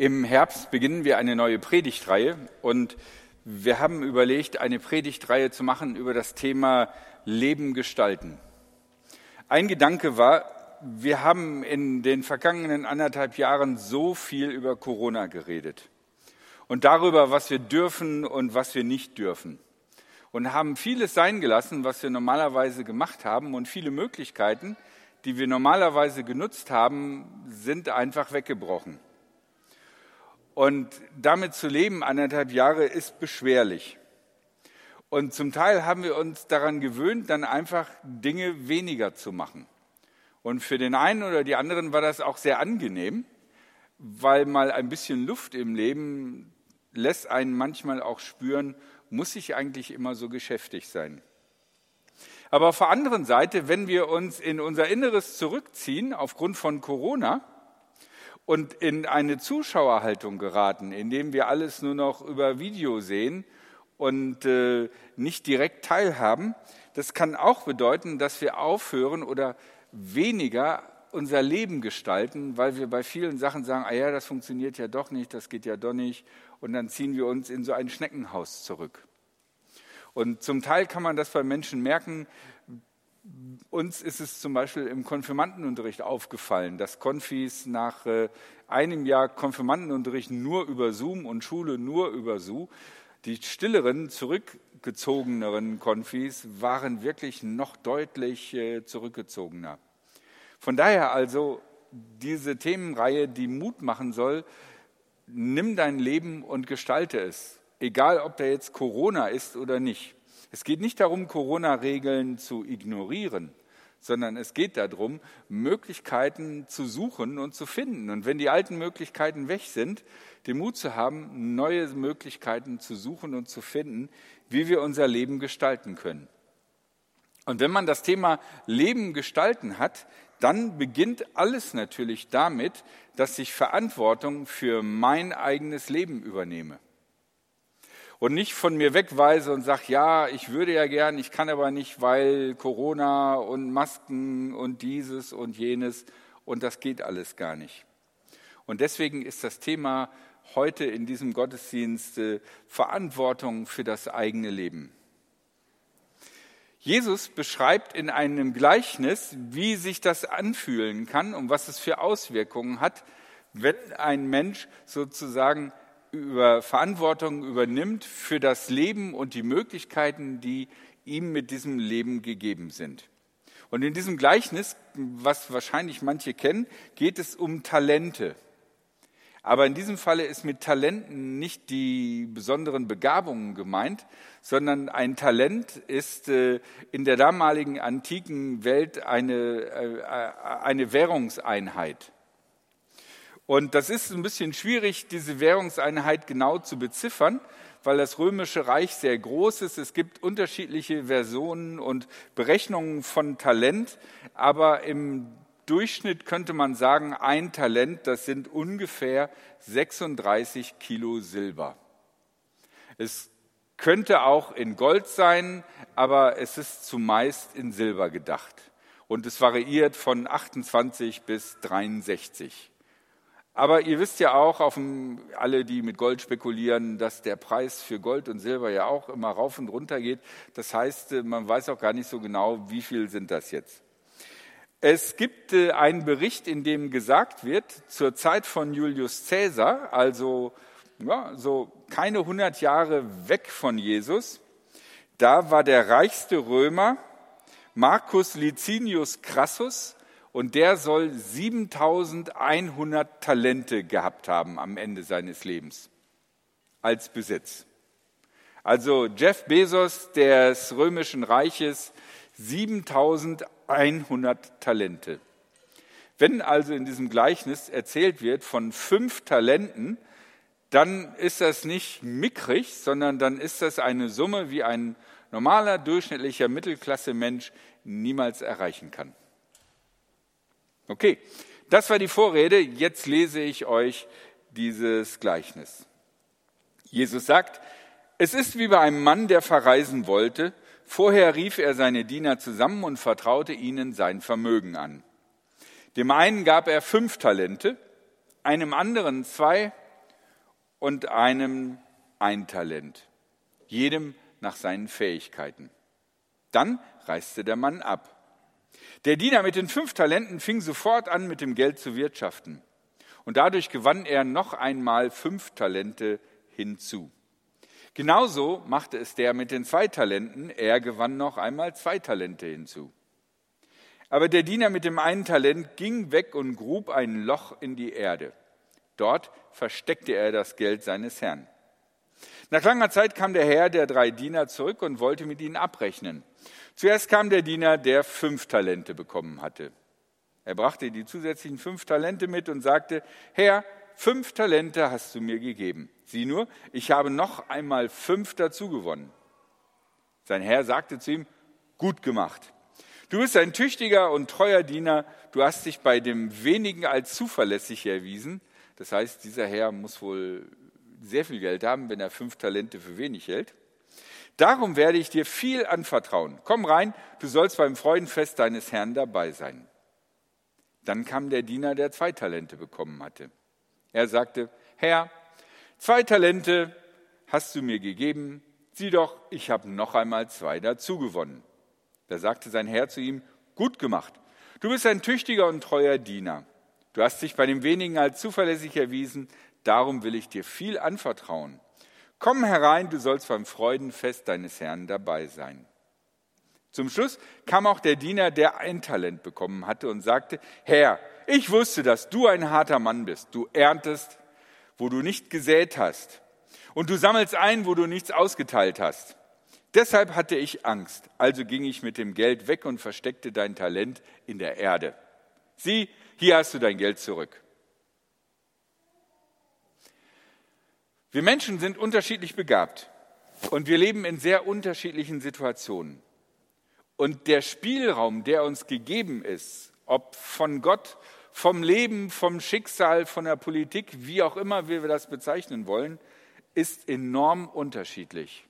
Im Herbst beginnen wir eine neue Predigtreihe und wir haben überlegt, eine Predigtreihe zu machen über das Thema Leben gestalten. Ein Gedanke war, wir haben in den vergangenen anderthalb Jahren so viel über Corona geredet und darüber, was wir dürfen und was wir nicht dürfen und haben vieles sein gelassen, was wir normalerweise gemacht haben und viele Möglichkeiten, die wir normalerweise genutzt haben, sind einfach weggebrochen. Und damit zu leben, anderthalb Jahre, ist beschwerlich. Und zum Teil haben wir uns daran gewöhnt, dann einfach Dinge weniger zu machen. Und für den einen oder die anderen war das auch sehr angenehm, weil mal ein bisschen Luft im Leben lässt einen manchmal auch spüren, muss ich eigentlich immer so geschäftig sein. Aber auf der anderen Seite, wenn wir uns in unser Inneres zurückziehen aufgrund von Corona, und in eine Zuschauerhaltung geraten, indem wir alles nur noch über Video sehen und äh, nicht direkt teilhaben. Das kann auch bedeuten, dass wir aufhören oder weniger unser Leben gestalten, weil wir bei vielen Sachen sagen, ah ja, das funktioniert ja doch nicht, das geht ja doch nicht. Und dann ziehen wir uns in so ein Schneckenhaus zurück. Und zum Teil kann man das bei Menschen merken, uns ist es zum Beispiel im Konfirmandenunterricht aufgefallen, dass Konfis nach äh, einem Jahr Konfirmandenunterricht nur über Zoom und Schule nur über Zoom, die stilleren, zurückgezogeneren Konfis waren wirklich noch deutlich äh, zurückgezogener. Von daher also diese Themenreihe, die Mut machen soll, nimm dein Leben und gestalte es, egal ob da jetzt Corona ist oder nicht. Es geht nicht darum, Corona-Regeln zu ignorieren, sondern es geht darum, Möglichkeiten zu suchen und zu finden. Und wenn die alten Möglichkeiten weg sind, den Mut zu haben, neue Möglichkeiten zu suchen und zu finden, wie wir unser Leben gestalten können. Und wenn man das Thema Leben gestalten hat, dann beginnt alles natürlich damit, dass ich Verantwortung für mein eigenes Leben übernehme und nicht von mir wegweise und sage, ja, ich würde ja gern, ich kann aber nicht, weil Corona und Masken und dieses und jenes und das geht alles gar nicht. Und deswegen ist das Thema heute in diesem Gottesdienst äh, Verantwortung für das eigene Leben. Jesus beschreibt in einem Gleichnis, wie sich das anfühlen kann und was es für Auswirkungen hat, wenn ein Mensch sozusagen über Verantwortung übernimmt für das Leben und die Möglichkeiten, die ihm mit diesem Leben gegeben sind. Und in diesem Gleichnis, was wahrscheinlich manche kennen, geht es um Talente. Aber in diesem Falle ist mit Talenten nicht die besonderen Begabungen gemeint, sondern ein Talent ist äh, in der damaligen antiken Welt eine, äh, eine Währungseinheit. Und das ist ein bisschen schwierig, diese Währungseinheit genau zu beziffern, weil das römische Reich sehr groß ist. Es gibt unterschiedliche Versionen und Berechnungen von Talent, aber im Durchschnitt könnte man sagen, ein Talent, das sind ungefähr 36 Kilo Silber. Es könnte auch in Gold sein, aber es ist zumeist in Silber gedacht. Und es variiert von 28 bis 63. Aber ihr wisst ja auch, auf dem, alle, die mit Gold spekulieren, dass der Preis für Gold und Silber ja auch immer rauf und runter geht. Das heißt, äh, man weiß auch gar nicht so genau, wie viel sind das jetzt. Es gibt äh, einen Bericht, in dem gesagt wird, zur Zeit von Julius Caesar, also ja, so keine 100 Jahre weg von Jesus, da war der reichste Römer Marcus Licinius Crassus und der soll 7100 Talente gehabt haben am Ende seines Lebens als Besitz. Also Jeff Bezos des römischen Reiches 7100 Talente. Wenn also in diesem Gleichnis erzählt wird von fünf Talenten, dann ist das nicht mickrig, sondern dann ist das eine Summe, wie ein normaler, durchschnittlicher Mittelklasse-Mensch niemals erreichen kann. Okay, das war die Vorrede. Jetzt lese ich euch dieses Gleichnis. Jesus sagt, es ist wie bei einem Mann, der verreisen wollte. Vorher rief er seine Diener zusammen und vertraute ihnen sein Vermögen an. Dem einen gab er fünf Talente, einem anderen zwei und einem ein Talent, jedem nach seinen Fähigkeiten. Dann reiste der Mann ab. Der Diener mit den fünf Talenten fing sofort an, mit dem Geld zu wirtschaften. Und dadurch gewann er noch einmal fünf Talente hinzu. Genauso machte es der mit den zwei Talenten. Er gewann noch einmal zwei Talente hinzu. Aber der Diener mit dem einen Talent ging weg und grub ein Loch in die Erde. Dort versteckte er das Geld seines Herrn. Nach langer Zeit kam der Herr der drei Diener zurück und wollte mit ihnen abrechnen. Zuerst kam der Diener, der fünf Talente bekommen hatte. Er brachte die zusätzlichen fünf Talente mit und sagte, Herr, fünf Talente hast du mir gegeben. Sieh nur, ich habe noch einmal fünf dazu gewonnen. Sein Herr sagte zu ihm, gut gemacht. Du bist ein tüchtiger und treuer Diener, du hast dich bei dem wenigen als zuverlässig erwiesen. Das heißt, dieser Herr muss wohl sehr viel Geld haben, wenn er fünf Talente für wenig hält. Darum werde ich dir viel anvertrauen. Komm rein, du sollst beim Freudenfest deines Herrn dabei sein. Dann kam der Diener, der zwei Talente bekommen hatte. Er sagte, Herr, zwei Talente hast du mir gegeben, sieh doch, ich habe noch einmal zwei dazu gewonnen. Da sagte sein Herr zu ihm, gut gemacht, du bist ein tüchtiger und treuer Diener. Du hast dich bei dem wenigen als zuverlässig erwiesen, darum will ich dir viel anvertrauen. Komm herein, du sollst beim Freudenfest deines Herrn dabei sein. Zum Schluss kam auch der Diener, der ein Talent bekommen hatte und sagte, Herr, ich wusste, dass du ein harter Mann bist. Du erntest, wo du nicht gesät hast. Und du sammelst ein, wo du nichts ausgeteilt hast. Deshalb hatte ich Angst. Also ging ich mit dem Geld weg und versteckte dein Talent in der Erde. Sieh, hier hast du dein Geld zurück. Wir Menschen sind unterschiedlich begabt und wir leben in sehr unterschiedlichen Situationen. Und der Spielraum, der uns gegeben ist, ob von Gott, vom Leben, vom Schicksal, von der Politik, wie auch immer wir das bezeichnen wollen, ist enorm unterschiedlich.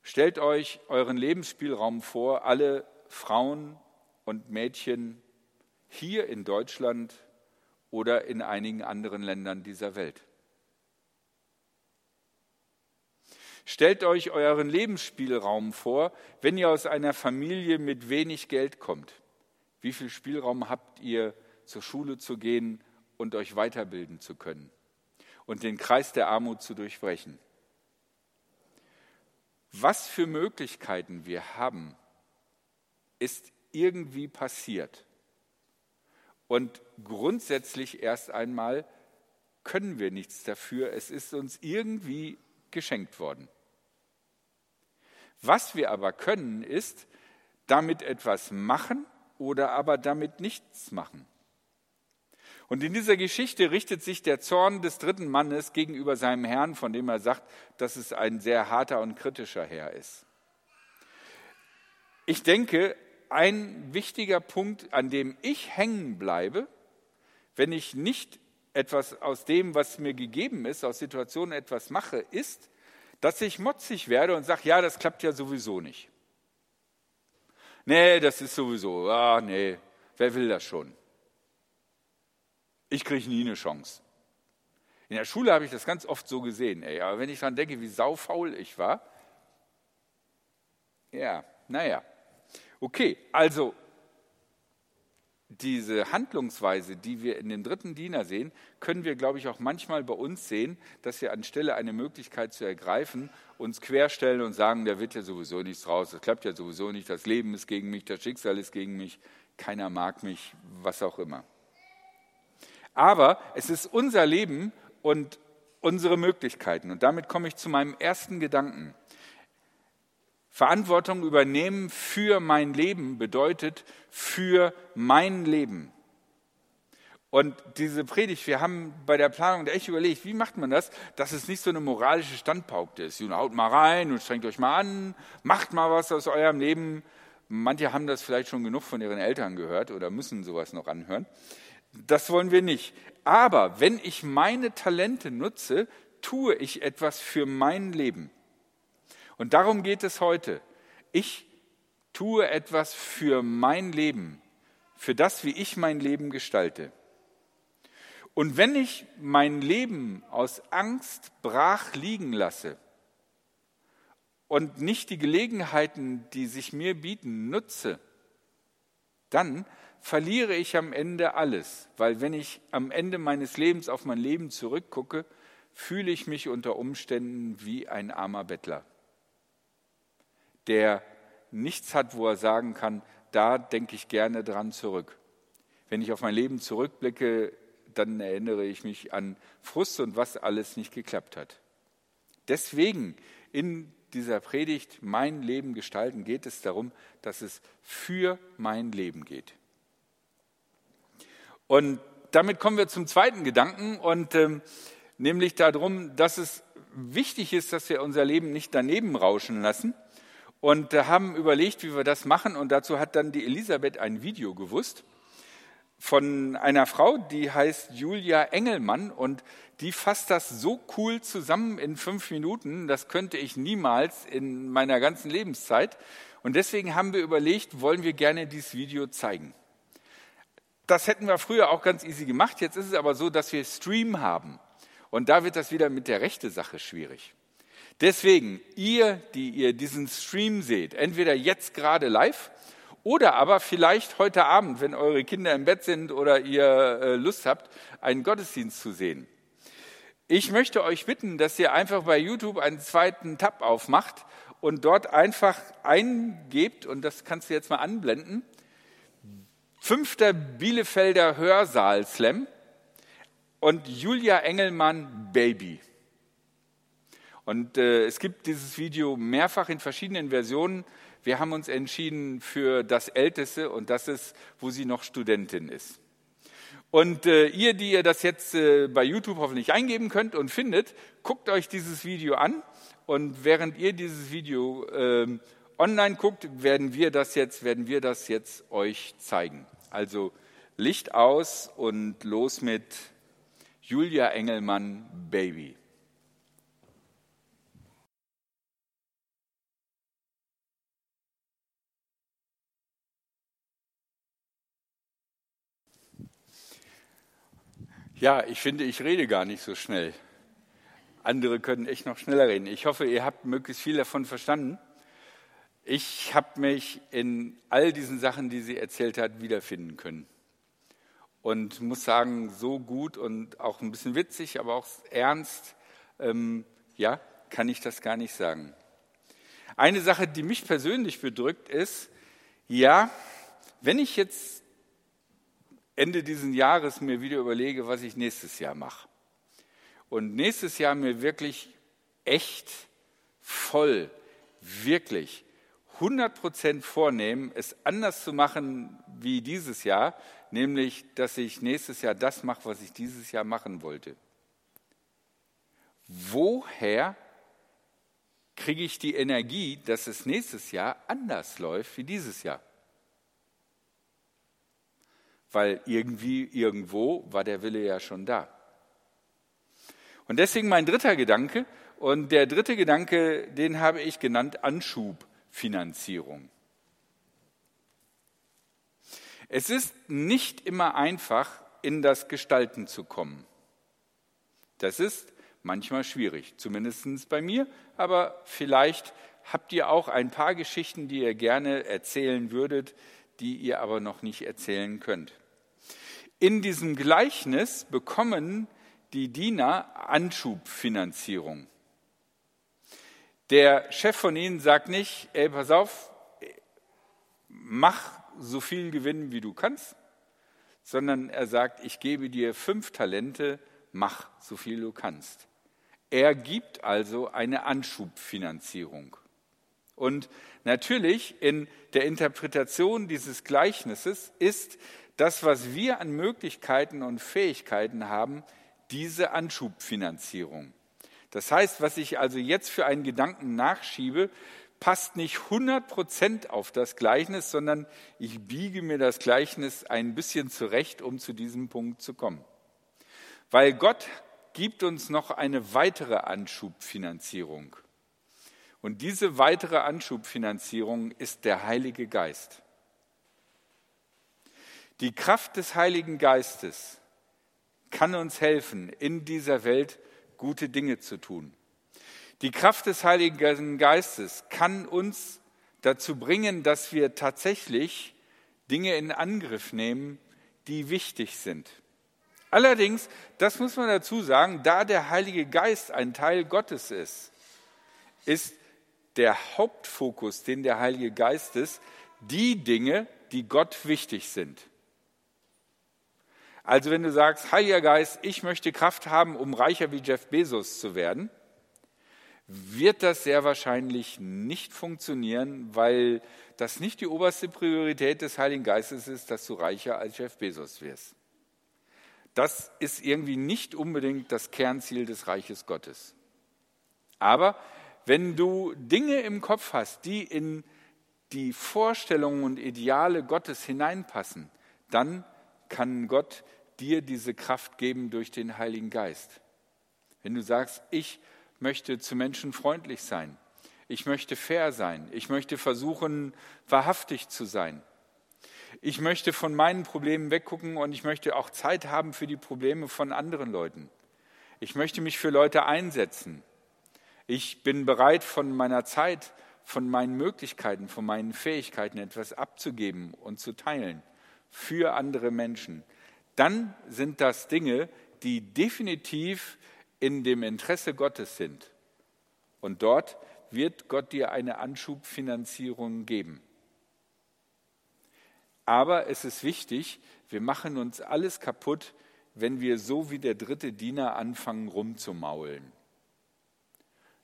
Stellt euch euren Lebensspielraum vor, alle Frauen und Mädchen hier in Deutschland oder in einigen anderen Ländern dieser Welt. Stellt euch euren Lebensspielraum vor, wenn ihr aus einer Familie mit wenig Geld kommt. Wie viel Spielraum habt ihr, zur Schule zu gehen und euch weiterbilden zu können und den Kreis der Armut zu durchbrechen? Was für Möglichkeiten wir haben, ist irgendwie passiert. Und grundsätzlich erst einmal können wir nichts dafür. Es ist uns irgendwie geschenkt worden. Was wir aber können, ist damit etwas machen oder aber damit nichts machen. Und in dieser Geschichte richtet sich der Zorn des dritten Mannes gegenüber seinem Herrn, von dem er sagt, dass es ein sehr harter und kritischer Herr ist. Ich denke, ein wichtiger Punkt, an dem ich hängen bleibe, wenn ich nicht etwas aus dem, was mir gegeben ist, aus Situationen etwas mache, ist, dass ich motzig werde und sage, ja, das klappt ja sowieso nicht. Nee, das ist sowieso, ah, nee, wer will das schon? Ich kriege nie eine Chance. In der Schule habe ich das ganz oft so gesehen, ey, aber wenn ich daran denke, wie saufaul ich war, ja, naja. Okay, also diese Handlungsweise, die wir in dem dritten Diener sehen, können wir, glaube ich, auch manchmal bei uns sehen, dass wir anstelle eine Möglichkeit zu ergreifen, uns querstellen und sagen, da wird ja sowieso nichts raus, das klappt ja sowieso nicht, das Leben ist gegen mich, das Schicksal ist gegen mich, keiner mag mich, was auch immer. Aber es ist unser Leben und unsere Möglichkeiten. Und damit komme ich zu meinem ersten Gedanken. Verantwortung übernehmen für mein Leben bedeutet für mein Leben. Und diese Predigt, wir haben bei der Planung echt überlegt, wie macht man das, dass es nicht so eine moralische Standpaukte ist. Nun haut mal rein und strengt euch mal an, macht mal was aus eurem Leben. Manche haben das vielleicht schon genug von ihren Eltern gehört oder müssen sowas noch anhören. Das wollen wir nicht. Aber wenn ich meine Talente nutze, tue ich etwas für mein Leben. Und darum geht es heute. Ich tue etwas für mein Leben, für das, wie ich mein Leben gestalte. Und wenn ich mein Leben aus Angst brach liegen lasse und nicht die Gelegenheiten, die sich mir bieten, nutze, dann verliere ich am Ende alles, weil wenn ich am Ende meines Lebens auf mein Leben zurückgucke, fühle ich mich unter Umständen wie ein armer Bettler, der nichts hat, wo er sagen kann, da denke ich gerne dran zurück. Wenn ich auf mein Leben zurückblicke, dann erinnere ich mich an Frust und was alles nicht geklappt hat. Deswegen in dieser Predigt Mein Leben gestalten geht es darum, dass es für mein Leben geht. Und damit kommen wir zum zweiten Gedanken und ähm, nämlich darum, dass es wichtig ist, dass wir unser Leben nicht daneben rauschen lassen und äh, haben überlegt, wie wir das machen und dazu hat dann die Elisabeth ein Video gewusst von einer Frau, die heißt Julia Engelmann und die fasst das so cool zusammen in fünf Minuten, das könnte ich niemals in meiner ganzen Lebenszeit. Und deswegen haben wir überlegt, wollen wir gerne dieses Video zeigen. Das hätten wir früher auch ganz easy gemacht. Jetzt ist es aber so, dass wir Stream haben. Und da wird das wieder mit der rechten Sache schwierig. Deswegen, ihr, die ihr diesen Stream seht, entweder jetzt gerade live oder aber vielleicht heute Abend, wenn eure Kinder im Bett sind oder ihr äh, Lust habt, einen Gottesdienst zu sehen. Ich möchte euch bitten, dass ihr einfach bei YouTube einen zweiten Tab aufmacht und dort einfach eingebt, und das kannst du jetzt mal anblenden, fünfter Bielefelder Hörsaal Slam und Julia Engelmann Baby. Und äh, es gibt dieses Video mehrfach in verschiedenen Versionen. Wir haben uns entschieden für das Älteste und das ist, wo sie noch Studentin ist. Und äh, ihr, die ihr das jetzt äh, bei YouTube hoffentlich eingeben könnt und findet, guckt euch dieses Video an. Und während ihr dieses Video äh, online guckt, werden wir das jetzt, werden wir das jetzt euch zeigen. Also Licht aus und los mit Julia Engelmann Baby. Ja, ich finde, ich rede gar nicht so schnell. Andere können echt noch schneller reden. Ich hoffe, ihr habt möglichst viel davon verstanden. Ich habe mich in all diesen Sachen, die sie erzählt hat, wiederfinden können. Und muss sagen, so gut und auch ein bisschen witzig, aber auch ernst, ähm, ja, kann ich das gar nicht sagen. Eine Sache, die mich persönlich bedrückt, ist, ja, wenn ich jetzt Ende dieses Jahres mir wieder überlege, was ich nächstes Jahr mache. Und nächstes Jahr mir wirklich echt voll, wirklich 100 Prozent vornehmen, es anders zu machen wie dieses Jahr, nämlich, dass ich nächstes Jahr das mache, was ich dieses Jahr machen wollte. Woher kriege ich die Energie, dass es nächstes Jahr anders läuft wie dieses Jahr? Weil irgendwie irgendwo war der Wille ja schon da. Und deswegen mein dritter Gedanke, und der dritte Gedanke, den habe ich genannt Anschubfinanzierung. Es ist nicht immer einfach, in das Gestalten zu kommen. Das ist manchmal schwierig, zumindest bei mir, aber vielleicht habt ihr auch ein paar Geschichten, die ihr gerne erzählen würdet, die ihr aber noch nicht erzählen könnt. In diesem Gleichnis bekommen die Diener Anschubfinanzierung. Der Chef von ihnen sagt nicht, ey, pass auf, mach so viel Gewinn, wie du kannst, sondern er sagt, ich gebe dir fünf Talente, mach so viel du kannst. Er gibt also eine Anschubfinanzierung. Und natürlich in der Interpretation dieses Gleichnisses ist das, was wir an Möglichkeiten und Fähigkeiten haben, diese Anschubfinanzierung. Das heißt, was ich also jetzt für einen Gedanken nachschiebe, passt nicht 100 Prozent auf das Gleichnis, sondern ich biege mir das Gleichnis ein bisschen zurecht, um zu diesem Punkt zu kommen. Weil Gott gibt uns noch eine weitere Anschubfinanzierung. Und diese weitere Anschubfinanzierung ist der Heilige Geist. Die Kraft des Heiligen Geistes kann uns helfen, in dieser Welt gute Dinge zu tun. Die Kraft des Heiligen Geistes kann uns dazu bringen, dass wir tatsächlich Dinge in Angriff nehmen, die wichtig sind. Allerdings, das muss man dazu sagen, da der Heilige Geist ein Teil Gottes ist, ist der Hauptfokus, den der Heilige Geist ist, die Dinge, die Gott wichtig sind. Also wenn du sagst, Heiliger Geist, ich möchte Kraft haben, um reicher wie Jeff Bezos zu werden, wird das sehr wahrscheinlich nicht funktionieren, weil das nicht die oberste Priorität des Heiligen Geistes ist, dass du reicher als Jeff Bezos wirst. Das ist irgendwie nicht unbedingt das Kernziel des Reiches Gottes. Aber wenn du Dinge im Kopf hast, die in die Vorstellungen und Ideale Gottes hineinpassen, dann kann Gott dir diese Kraft geben durch den Heiligen Geist. Wenn du sagst, ich möchte zu Menschen freundlich sein, ich möchte fair sein, ich möchte versuchen, wahrhaftig zu sein, ich möchte von meinen Problemen weggucken und ich möchte auch Zeit haben für die Probleme von anderen Leuten. Ich möchte mich für Leute einsetzen. Ich bin bereit, von meiner Zeit, von meinen Möglichkeiten, von meinen Fähigkeiten etwas abzugeben und zu teilen für andere Menschen. Dann sind das Dinge, die definitiv in dem Interesse Gottes sind. Und dort wird Gott dir eine Anschubfinanzierung geben. Aber es ist wichtig, wir machen uns alles kaputt, wenn wir so wie der dritte Diener anfangen rumzumaulen.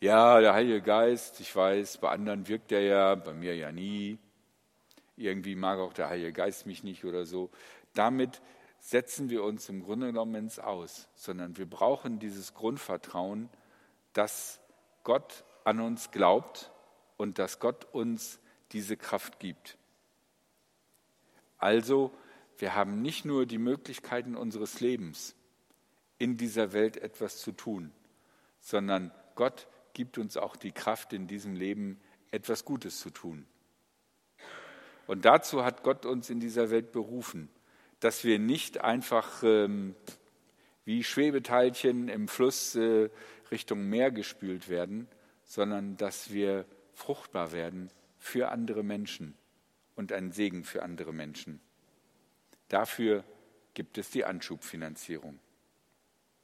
Ja, der Heilige Geist, ich weiß, bei anderen wirkt er ja, bei mir ja nie. Irgendwie mag auch der Heilige Geist mich nicht oder so. Damit setzen wir uns im Grunde genommen ins Aus, sondern wir brauchen dieses Grundvertrauen, dass Gott an uns glaubt und dass Gott uns diese Kraft gibt. Also, wir haben nicht nur die Möglichkeiten unseres Lebens, in dieser Welt etwas zu tun, sondern Gott gibt uns auch die Kraft in diesem Leben, etwas Gutes zu tun. Und dazu hat Gott uns in dieser Welt berufen, dass wir nicht einfach ähm, wie Schwebeteilchen im Fluss äh, Richtung Meer gespült werden, sondern dass wir fruchtbar werden für andere Menschen und ein Segen für andere Menschen. Dafür gibt es die Anschubfinanzierung.